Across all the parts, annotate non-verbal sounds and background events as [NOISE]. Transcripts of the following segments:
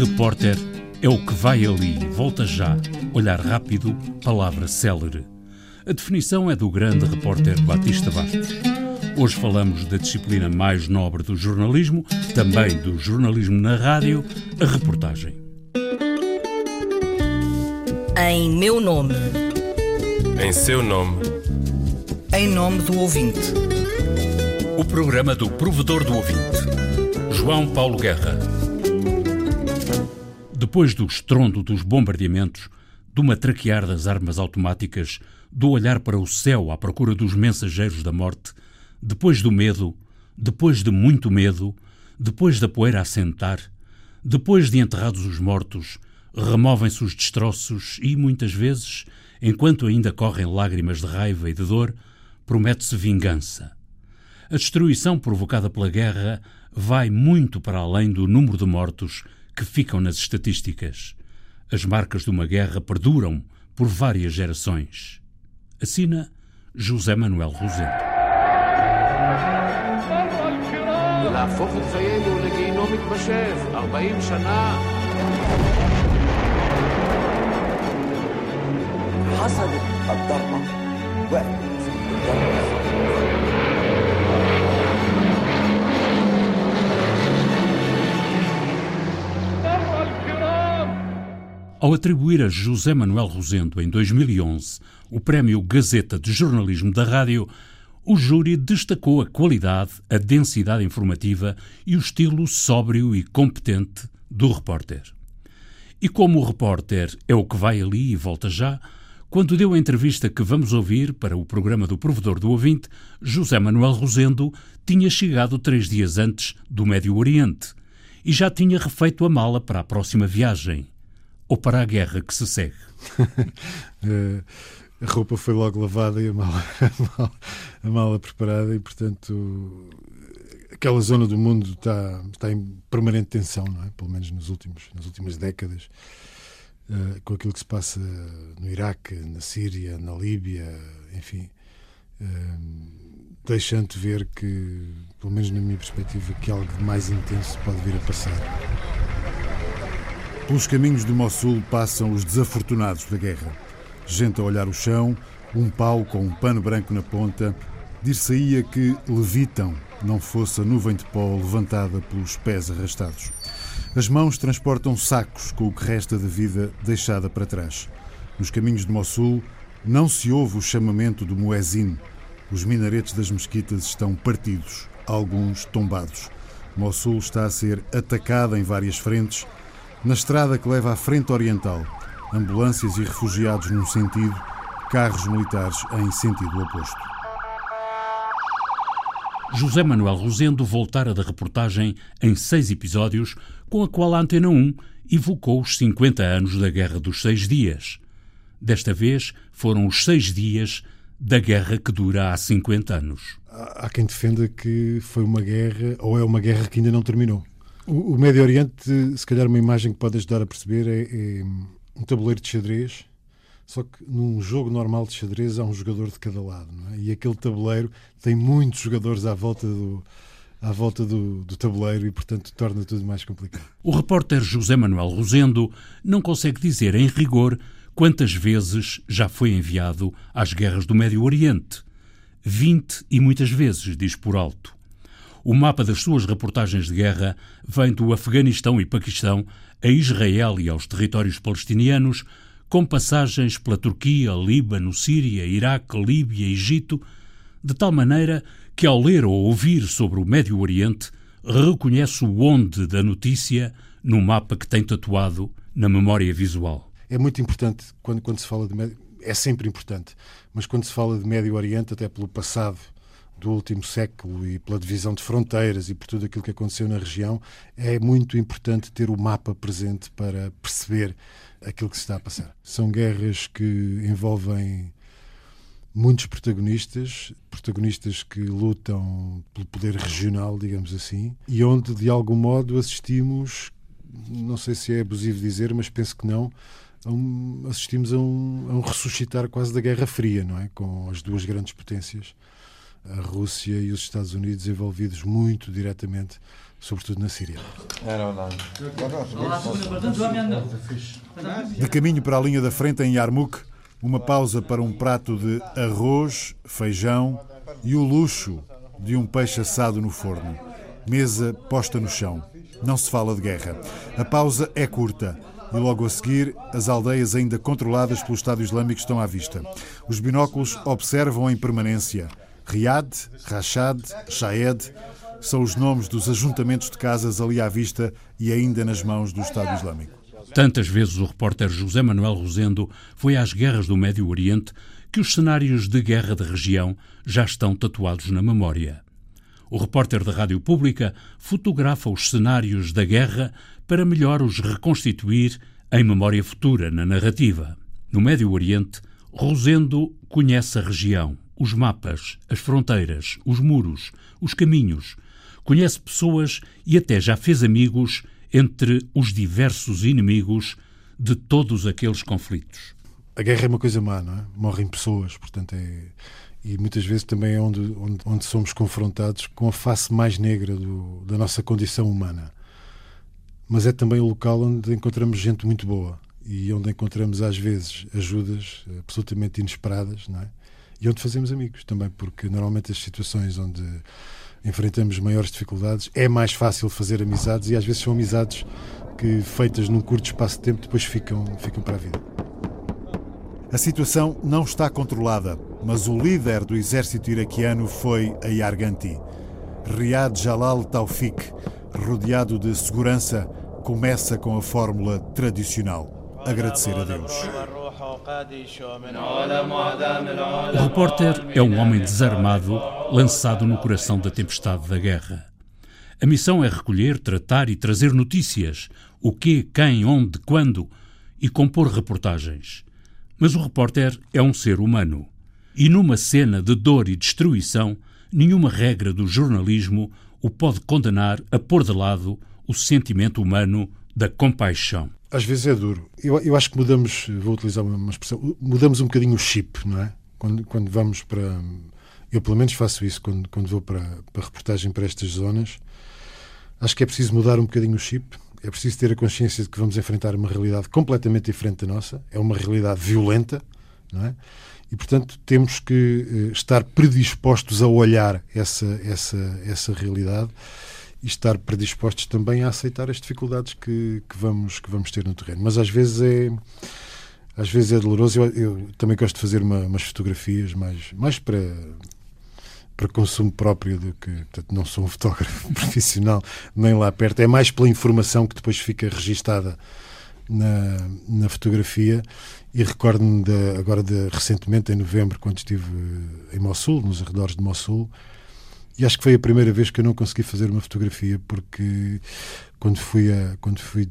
Repórter é o que vai ali, volta já, olhar rápido, palavra célere. A definição é do grande repórter Batista Bastos. Hoje falamos da disciplina mais nobre do jornalismo, também do jornalismo na rádio, a reportagem. Em meu nome. Em seu nome. Em nome do ouvinte. O programa do provedor do ouvinte. João Paulo Guerra. Depois do estrondo dos bombardeamentos, do matraquear das armas automáticas, do olhar para o céu à procura dos mensageiros da morte, depois do medo, depois de muito medo, depois da poeira a sentar, depois de enterrados os mortos, removem-se os destroços e, muitas vezes, enquanto ainda correm lágrimas de raiva e de dor, promete-se vingança A destruição provocada pela guerra vai muito para além do número de mortos que ficam nas estatísticas. As marcas de uma guerra perduram por várias gerações. Assina José Manuel Rosendo. להפוך את חיינו לגיהינום מתמשך, 40 שנה. حصلت الضربة وقت Ao atribuir a José Manuel Rosendo, em 2011, o Prémio Gazeta de Jornalismo da Rádio, o júri destacou a qualidade, a densidade informativa e o estilo sóbrio e competente do repórter. E como o repórter é o que vai ali e volta já, quando deu a entrevista que vamos ouvir para o programa do Provedor do Ouvinte, José Manuel Rosendo tinha chegado três dias antes do Médio Oriente e já tinha refeito a mala para a próxima viagem ou para a guerra que se segue. uh, [LAUGHS] a roupa foi logo lavada e a mala, [LAUGHS] a mala, a mala preparada e, portanto, aquela zona do mundo está, está em permanente tensão, não é? Pelo menos nos últimos, nas últimas décadas, uh, com aquilo que se passa no Iraque, na Síria, na Líbia, enfim, uh, deixando ver que, pelo menos na minha perspectiva, que algo de mais intenso pode vir a passar. Pelos caminhos de Mossul passam os desafortunados da guerra. Gente a olhar o chão, um pau com um pano branco na ponta. Dir-se-ia que levitam, não fosse a nuvem de pó levantada pelos pés arrastados. As mãos transportam sacos com o que resta da vida deixada para trás. Nos caminhos de Mossul não se ouve o chamamento do muezin. Os minaretes das mesquitas estão partidos, alguns tombados. Mossul está a ser atacada em várias frentes na estrada que leva à frente oriental, ambulâncias e refugiados num sentido, carros militares em sentido oposto. José Manuel Rosendo voltara da reportagem em seis episódios, com a qual a Antena 1 evocou os 50 anos da Guerra dos Seis Dias. Desta vez foram os seis dias da guerra que dura há 50 anos. Há quem defenda que foi uma guerra, ou é uma guerra que ainda não terminou. O, Médio Oriente, se calhar, uma imagem que pode ajudar a perceber é, é, um tabuleiro de xadrez. Só que num jogo normal de xadrez há um jogador de cada lado, é? e aquele tabuleiro tem muitos jogadores à volta do, à volta do, do, tabuleiro e, portanto, torna tudo mais complicado. O repórter José Manuel Rosendo não consegue dizer, em rigor, quantas vezes já foi enviado às guerras do Médio Oriente. Vinte e muitas vezes, diz por alto. O mapa das suas reportagens de guerra vem do Afeganistão e Paquistão a Israel e aos territórios palestinianos, com passagens pela Turquia, Líbano, Síria, Iraque, Líbia Egito, de tal maneira que, ao ler ou ouvir sobre o Médio Oriente, reconhece o onde da notícia no mapa que tem tatuado na memória visual. É muito importante quando, quando se fala de Médio... É sempre importante, mas quando se fala de Médio Oriente, até pelo passado do último século e pela divisão de fronteiras e por tudo aquilo que aconteceu na região, é muito importante ter o mapa presente para perceber aquilo que se está a passar. São guerras que envolvem muitos protagonistas, protagonistas que lutam pelo poder regional, digamos assim, e onde de algum modo assistimos, não sei se é abusivo dizer, mas penso que não, um, assistimos a um, a um ressuscitar quase da Guerra Fria, não é? Com as duas grandes potências a Rússia e os Estados Unidos envolvidos muito diretamente sobretudo na Síria. De caminho para a linha da frente em Yarmouk, uma pausa para um prato de arroz, feijão e o luxo de um peixe assado no forno. Mesa posta no chão. Não se fala de guerra. A pausa é curta. E logo a seguir, as aldeias ainda controladas pelo Estado Islâmico estão à vista. Os binóculos observam em permanência. Riad, Rashad, Shaed são os nomes dos ajuntamentos de casas ali à vista e ainda nas mãos do Estado Islâmico. Tantas vezes o repórter José Manuel Rosendo foi às guerras do Médio Oriente que os cenários de guerra da região já estão tatuados na memória. O repórter da Rádio Pública fotografa os cenários da guerra para melhor os reconstituir em memória futura na narrativa. No Médio Oriente, Rosendo conhece a região, os mapas, as fronteiras, os muros, os caminhos. Conhece pessoas e até já fez amigos entre os diversos inimigos de todos aqueles conflitos. A guerra é uma coisa má, não é? Morrem pessoas, portanto é. E muitas vezes também é onde, onde, onde somos confrontados com a face mais negra do, da nossa condição humana. Mas é também o local onde encontramos gente muito boa e onde encontramos às vezes ajudas absolutamente inesperadas, não é? E onde fazemos amigos também, porque normalmente as situações onde enfrentamos maiores dificuldades, é mais fácil fazer amizades e às vezes são amizades que, feitas num curto espaço de tempo, depois ficam, ficam para a vida. A situação não está controlada, mas o líder do exército iraquiano foi a Yarganti. Riyad Jalal Taufik, rodeado de segurança, começa com a fórmula tradicional: agradecer a Deus. O repórter é um homem desarmado, lançado no coração da tempestade da guerra. A missão é recolher, tratar e trazer notícias, o que, quem, onde, quando, e compor reportagens. Mas o repórter é um ser humano. E numa cena de dor e destruição, nenhuma regra do jornalismo o pode condenar a pôr de lado o sentimento humano da compaixão. Às vezes é duro. Eu, eu acho que mudamos, vou utilizar uma expressão, mudamos um bocadinho o chip, não é? Quando, quando vamos para. Eu, pelo menos, faço isso quando, quando vou para, para reportagem para estas zonas. Acho que é preciso mudar um bocadinho o chip. É preciso ter a consciência de que vamos enfrentar uma realidade completamente diferente da nossa. É uma realidade violenta, não é? E, portanto, temos que uh, estar predispostos a olhar essa, essa, essa realidade e estar predispostos também a aceitar as dificuldades que, que, vamos, que vamos ter no terreno. Mas às vezes é às vezes é doloroso. Eu, eu também gosto de fazer uma, umas fotografias mais, mais para, para consumo próprio do que. Portanto, não sou um [LAUGHS] fotógrafo profissional, nem lá perto. É mais pela informação que depois fica registada na, na fotografia. E recordo-me agora de, recentemente, em novembro, quando estive em Mossul, nos arredores de Mossul, e acho que foi a primeira vez que eu não consegui fazer uma fotografia, porque quando fui a, quando fui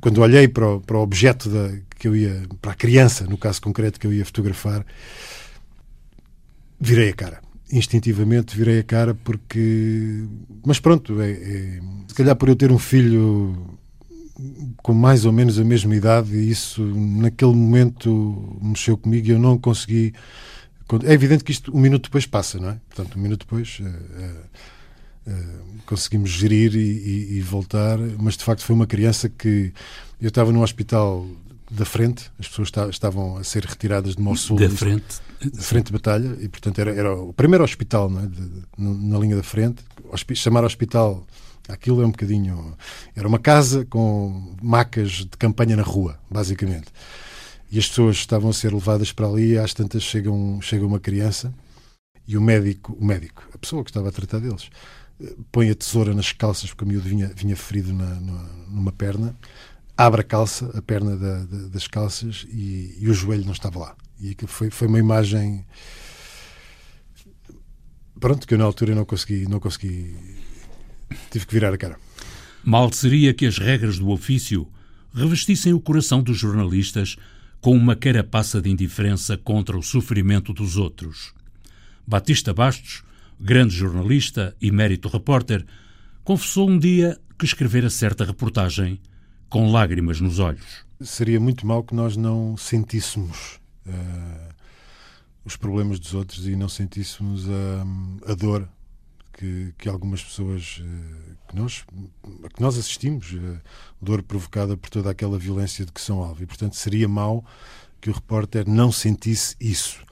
quando olhei para o, para o objeto da, que eu ia, para a criança, no caso concreto que eu ia fotografar, virei a cara. Instintivamente virei a cara porque. Mas pronto, é, é... se calhar por eu ter um filho com mais ou menos a mesma idade, e isso naquele momento mexeu comigo e eu não consegui. É evidente que isto um minuto depois passa, não é? Portanto, um minuto depois. Uh, uh, conseguimos gerir e, e, e, voltar, mas de facto foi uma criança que eu estava no hospital da frente, as pessoas estavam a ser retiradas de Mossul. Da frente? Da frente de batalha, e portanto era, era o primeiro hospital é? de, de, na linha da frente. Chamar hospital aquilo é um bocadinho. Era uma casa com macas de campanha na rua, basicamente. E as pessoas estavam a ser levadas para ali, às tantas chega, um, chega uma criança e o médico, o médico, a pessoa que estava a tratar deles, põe a tesoura nas calças, porque o miúdo vinha, vinha ferido na, numa perna, abre a calça, a perna da, da, das calças e, e, o joelho não estava lá. E aquilo foi, foi uma imagem. Pronto, que eu na altura não consegui, não consegui. Tive que virar a cara. Mal seria que as regras do ofício revestissem o coração dos jornalistas com uma carapaça de indiferença contra o sofrimento dos outros. Batista Bastos grande jornalista e mérito repórter, confessou um dia que escrevera certa reportagem com lágrimas nos olhos. Seria muito mal que nós não sentíssemos uh, os problemas dos outros e não sentíssemos a, a dor que, que algumas pessoas que nós, que nós assistimos, dor provocada por toda aquela violência de que são alvo. E, portanto, seria mau que o repórter não sentisse isso.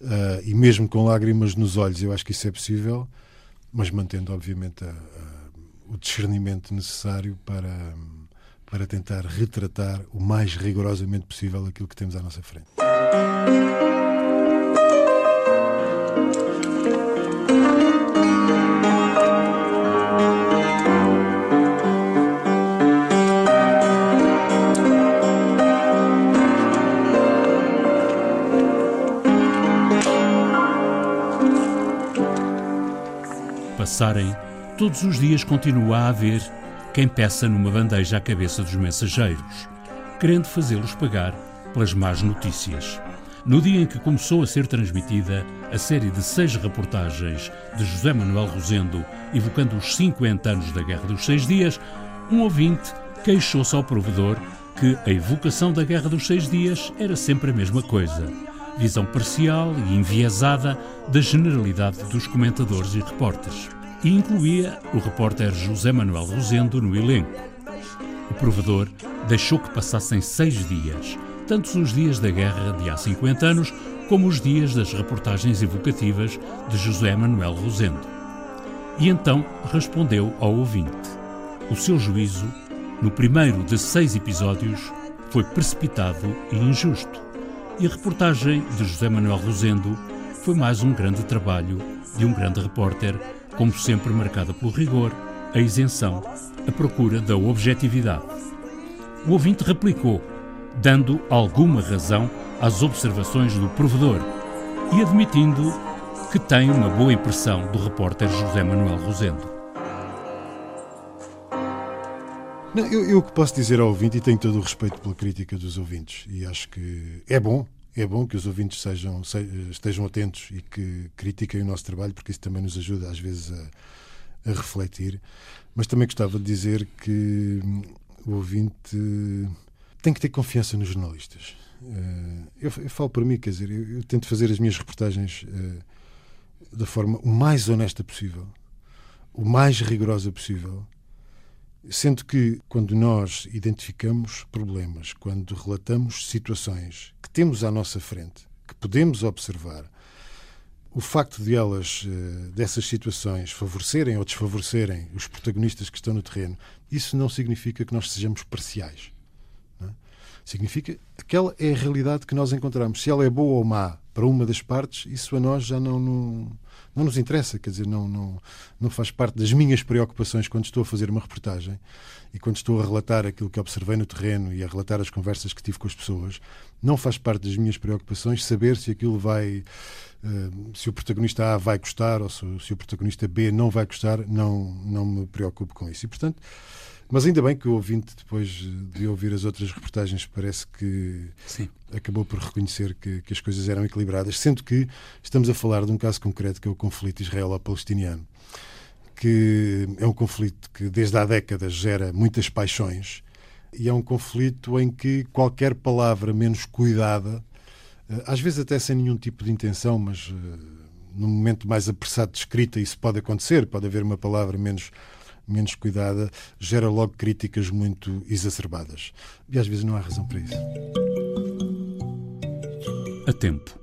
Uh, e mesmo com lágrimas nos olhos, eu acho que isso é possível, mas mantendo, obviamente, a, a, o discernimento necessário para, para tentar retratar o mais rigorosamente possível aquilo que temos à nossa frente. Passarem, todos os dias continua a haver quem peça numa bandeja a cabeça dos mensageiros, querendo fazê-los pagar pelas más notícias. No dia em que começou a ser transmitida a série de seis reportagens de José Manuel Rosendo, evocando os 50 anos da Guerra dos Seis Dias, um ouvinte queixou-se ao provedor que a evocação da Guerra dos Seis Dias era sempre a mesma coisa. Visão parcial e enviesada da generalidade dos comentadores e repórteres e incluía o repórter José Manuel Rosendo no elenco. O provedor deixou que passassem seis dias, tantos os dias da guerra de há 50 anos como os dias das reportagens evocativas de José Manuel Rosendo. E então respondeu ao ouvinte. O seu juízo, no primeiro de seis episódios, foi precipitado e injusto. E a reportagem de José Manuel Rosendo foi mais um grande trabalho de um grande repórter como sempre marcada pelo rigor, a isenção, a procura da objetividade. O ouvinte replicou, dando alguma razão às observações do provedor e admitindo que tem uma boa impressão do repórter José Manuel Rosendo. Não, eu, eu que posso dizer ao ouvinte, e tenho todo o respeito pela crítica dos ouvintes, e acho que é bom, é bom que os ouvintes sejam, estejam atentos e que critiquem o nosso trabalho, porque isso também nos ajuda às vezes a, a refletir. Mas também gostava de dizer que hum, o ouvinte tem que ter confiança nos jornalistas. Eh, eu, eu falo para mim, quer dizer, eu, eu, tento fazer as minhas reportagens eh, da forma o mais honesta possível, o mais rigorosa possível Sendo que, quando nós identificamos problemas, quando relatamos situações que temos à nossa frente, que podemos observar, o facto de elas, eh, dessas situações, favorecerem ou desfavorecerem os protagonistas que estão no terreno, isso não significa que nós sejamos parciais. É? Significa que aquela é a realidade que nós encontramos. Se ela é boa ou má para uma das partes, isso a nós já não, não não nos interessa, quer dizer, não, não, não faz parte das minhas preocupações quando estou a fazer uma reportagem e quando estou a relatar aquilo que observei no terreno e a relatar as conversas que tive com as pessoas, não faz parte das minhas preocupações saber se aquilo vai. Uh, se o protagonista A vai gostar ou se, se, o protagonista B não vai gostar, não, não me preocupo com isso. E, portanto, mas ainda bem que o ouvinte, depois de ouvir as outras reportagens, parece que Sim. acabou por reconhecer que, que, as coisas eram equilibradas, sendo que estamos a falar de um caso concreto que é o conflito israelo-palestiniano, que é um conflito que desde há décadas gera muitas paixões e é um conflito em que qualquer palavra menos cuidada, eh, às vezes até sem nenhum tipo de intenção, mas eh, num momento mais apressado de escrita isso pode acontecer, pode haver uma palavra menos menos cuidada, gera logo críticas muito exacerbadas. E às vezes não há razão para isso. A tempo.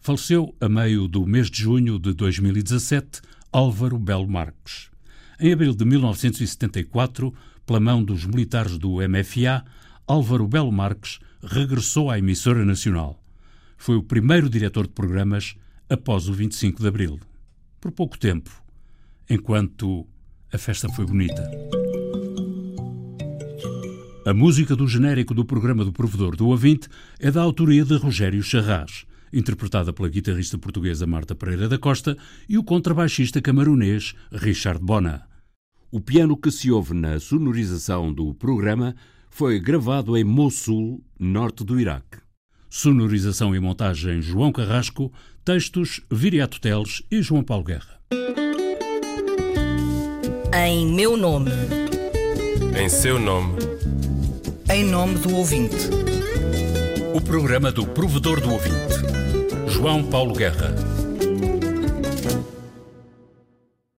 Faleceu a meio do mês de junho de 2017 Álvaro Belo Marques. Em abril de 1974, pela mão dos militares do MFA, Álvaro Belo Marques regressou à emissora nacional. Foi o primeiro diretor de programas após o 25 de abril. Por pouco tempo, enquanto a festa foi bonita. A música do genérico do programa do Provedor do Ouvinte é da autoria de Rogério Charras, interpretada pela guitarrista portuguesa Marta Pereira da Costa e o contrabaixista camarunês Richard Bona. O piano que se ouve na sonorização do programa foi gravado em Mossul, norte do Iraque. Sonorização e montagem João Carrasco, textos Viriato Teles e João Paulo Guerra. Em meu nome. Em seu nome. Em nome do ouvinte. O programa do provedor do ouvinte. João Paulo Guerra.